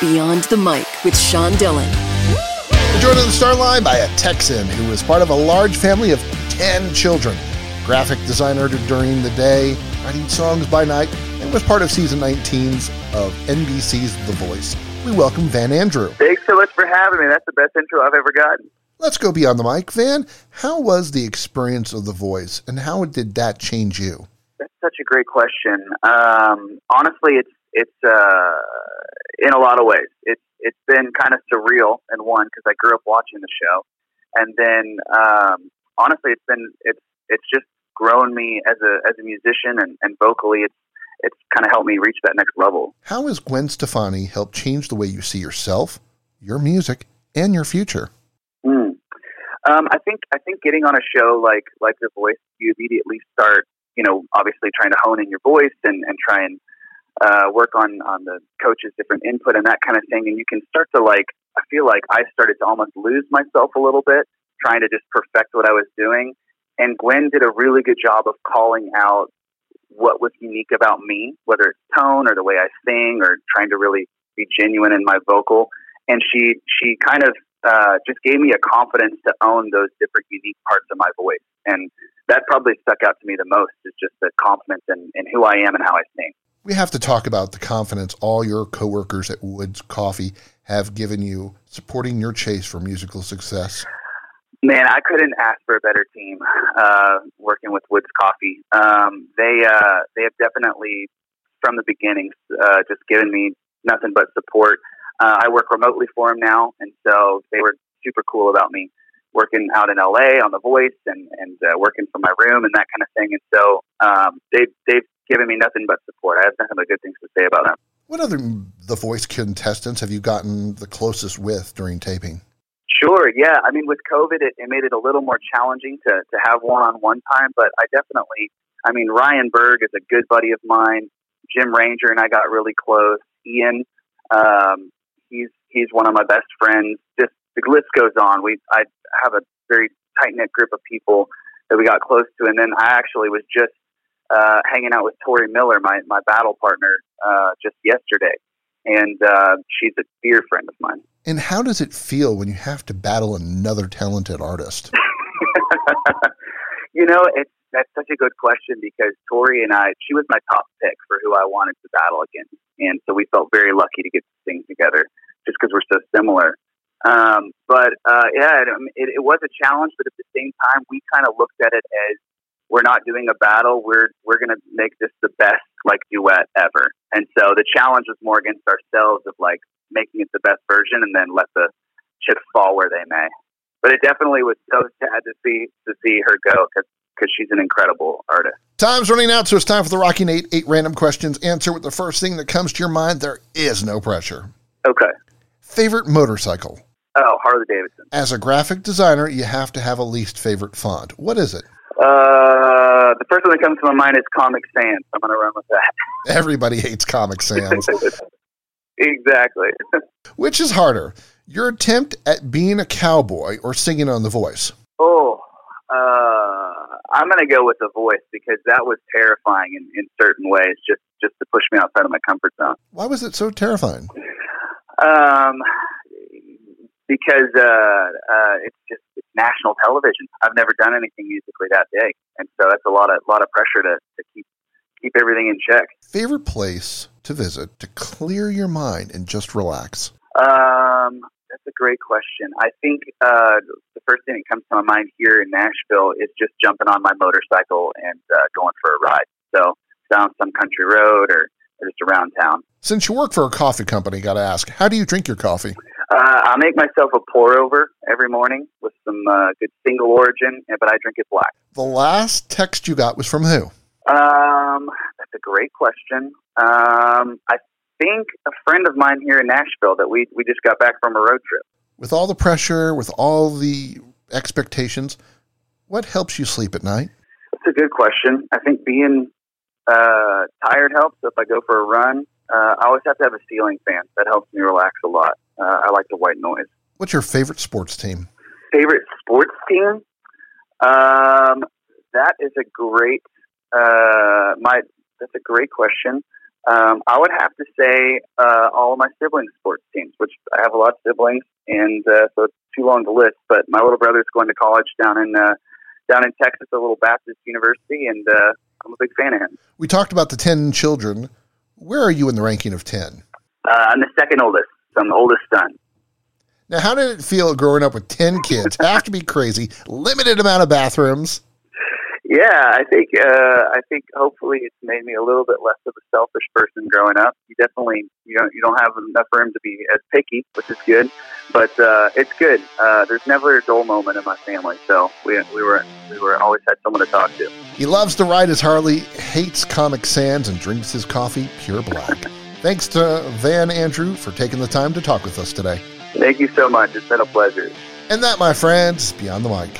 Beyond the Mic with Sean Dillon. Joined on the star line by a Texan who is part of a large family of 10 children. Graphic designer during the day, writing songs by night, and was part of season 19's of NBC's The Voice. We welcome Van Andrew. Thanks so much for having me. That's the best intro I've ever gotten. Let's go beyond the mic. Van, how was the experience of The Voice and how did that change you? That's such a great question. Um, honestly, it's it's uh, in a lot of ways. It's it's been kind of surreal in one because I grew up watching the show, and then um, honestly, it's been it's it's just grown me as a as a musician and, and vocally. It's it's kind of helped me reach that next level. How has Gwen Stefani helped change the way you see yourself, your music, and your future? Mm. Um, I think I think getting on a show like like The Voice, you immediately start, you know, obviously trying to hone in your voice and, and try and uh, work on on the coach's different input and that kind of thing, and you can start to like. I feel like I started to almost lose myself a little bit, trying to just perfect what I was doing. And Gwen did a really good job of calling out what was unique about me, whether it's tone or the way I sing or trying to really be genuine in my vocal. And she she kind of uh, just gave me a confidence to own those different unique parts of my voice. And that probably stuck out to me the most is just the confidence in, in who I am and how I sing. We have to talk about the confidence all your coworkers at Woods Coffee have given you supporting your chase for musical success. Man, I couldn't ask for a better team uh, working with Woods Coffee. Um, they uh, they have definitely, from the beginning, uh, just given me nothing but support. Uh, I work remotely for them now, and so they were super cool about me working out in LA on The Voice and and uh, working from my room and that kind of thing. And so um, they they've given me nothing but support. I have nothing but good things to say about them. What other The Voice contestants have you gotten the closest with during taping? Sure, yeah. I mean, with COVID, it, it made it a little more challenging to, to have one on one time, but I definitely, I mean, Ryan Berg is a good buddy of mine. Jim Ranger and I got really close. Ian, um, he's he's one of my best friends. Just the list goes on. We I have a very tight knit group of people that we got close to, and then I actually was just uh, hanging out with Tori Miller, my my battle partner, uh, just yesterday, and uh, she's a dear friend of mine. And how does it feel when you have to battle another talented artist? you know, it's that's such a good question because Tori and I, she was my top pick for who I wanted to battle against, and so we felt very lucky to get this thing together, just because we're so similar. Um, but uh, yeah, it, it, it was a challenge, but at the same time, we kind of looked at it as we're not doing a battle. We're we're going to make this the best like duet ever. And so the challenge was more against ourselves of like making it the best version, and then let the chips fall where they may. But it definitely was so sad to see to see her go because because she's an incredible artist. Time's running out, so it's time for the Rocky Nate eight random questions. Answer with the first thing that comes to your mind. There is no pressure. Okay. Favorite motorcycle? Oh, Harley Davidson. As a graphic designer, you have to have a least favorite font. What is it? Uh, the first one that comes to my mind is Comic Sans. I'm going to run with that. Everybody hates Comic Sans. exactly. Which is harder, your attempt at being a cowboy or singing on The Voice? Oh, uh, I'm going to go with The Voice because that was terrifying in, in certain ways, just just to push me outside of my comfort zone. Why was it so terrifying? Um, because uh, uh, it's just national television. I've never done anything musically that big, and so that's a lot of lot of pressure to, to keep keep everything in check. Favorite place to visit to clear your mind and just relax? Um, that's a great question. I think uh, the first thing that comes to my mind here in Nashville is just jumping on my motorcycle and uh, going for a ride. So down some country road or, or just around town. Since you work for a coffee company, got to ask, how do you drink your coffee? I make myself a pour over every morning with some uh, good single origin, but I drink it black. The last text you got was from who? Um, that's a great question. Um, I think a friend of mine here in Nashville that we we just got back from a road trip. With all the pressure, with all the expectations, what helps you sleep at night? That's a good question. I think being uh, tired helps. So If I go for a run, uh, I always have to have a ceiling fan. That helps me relax a lot. Uh, I like the white noise. What's your favorite sports team? Favorite sports team? Um, that is a great. Uh, my that's a great question. Um, I would have to say uh, all of my siblings' sports teams, which I have a lot of siblings, and uh, so it's too long to list. But my little brother's going to college down in uh, down in Texas, a little Baptist university, and uh, I'm a big fan of him. We talked about the ten children. Where are you in the ranking of ten? Uh, I'm the second oldest, so I'm the oldest son. Now, how did it feel growing up with ten kids? have to be crazy. Limited amount of bathrooms. Yeah, I think uh, I think hopefully it's made me a little bit less of a selfish person growing up. You definitely you don't you don't have enough room to be as picky, which is good, but uh, it's good. Uh, there's never a dull moment in my family, so we we were we were always had someone to talk to. He loves to ride his Harley, hates Comic Sans, and drinks his coffee pure black. Thanks to Van Andrew for taking the time to talk with us today. Thank you so much. It's been a pleasure. And that, my friends, Beyond the Mic.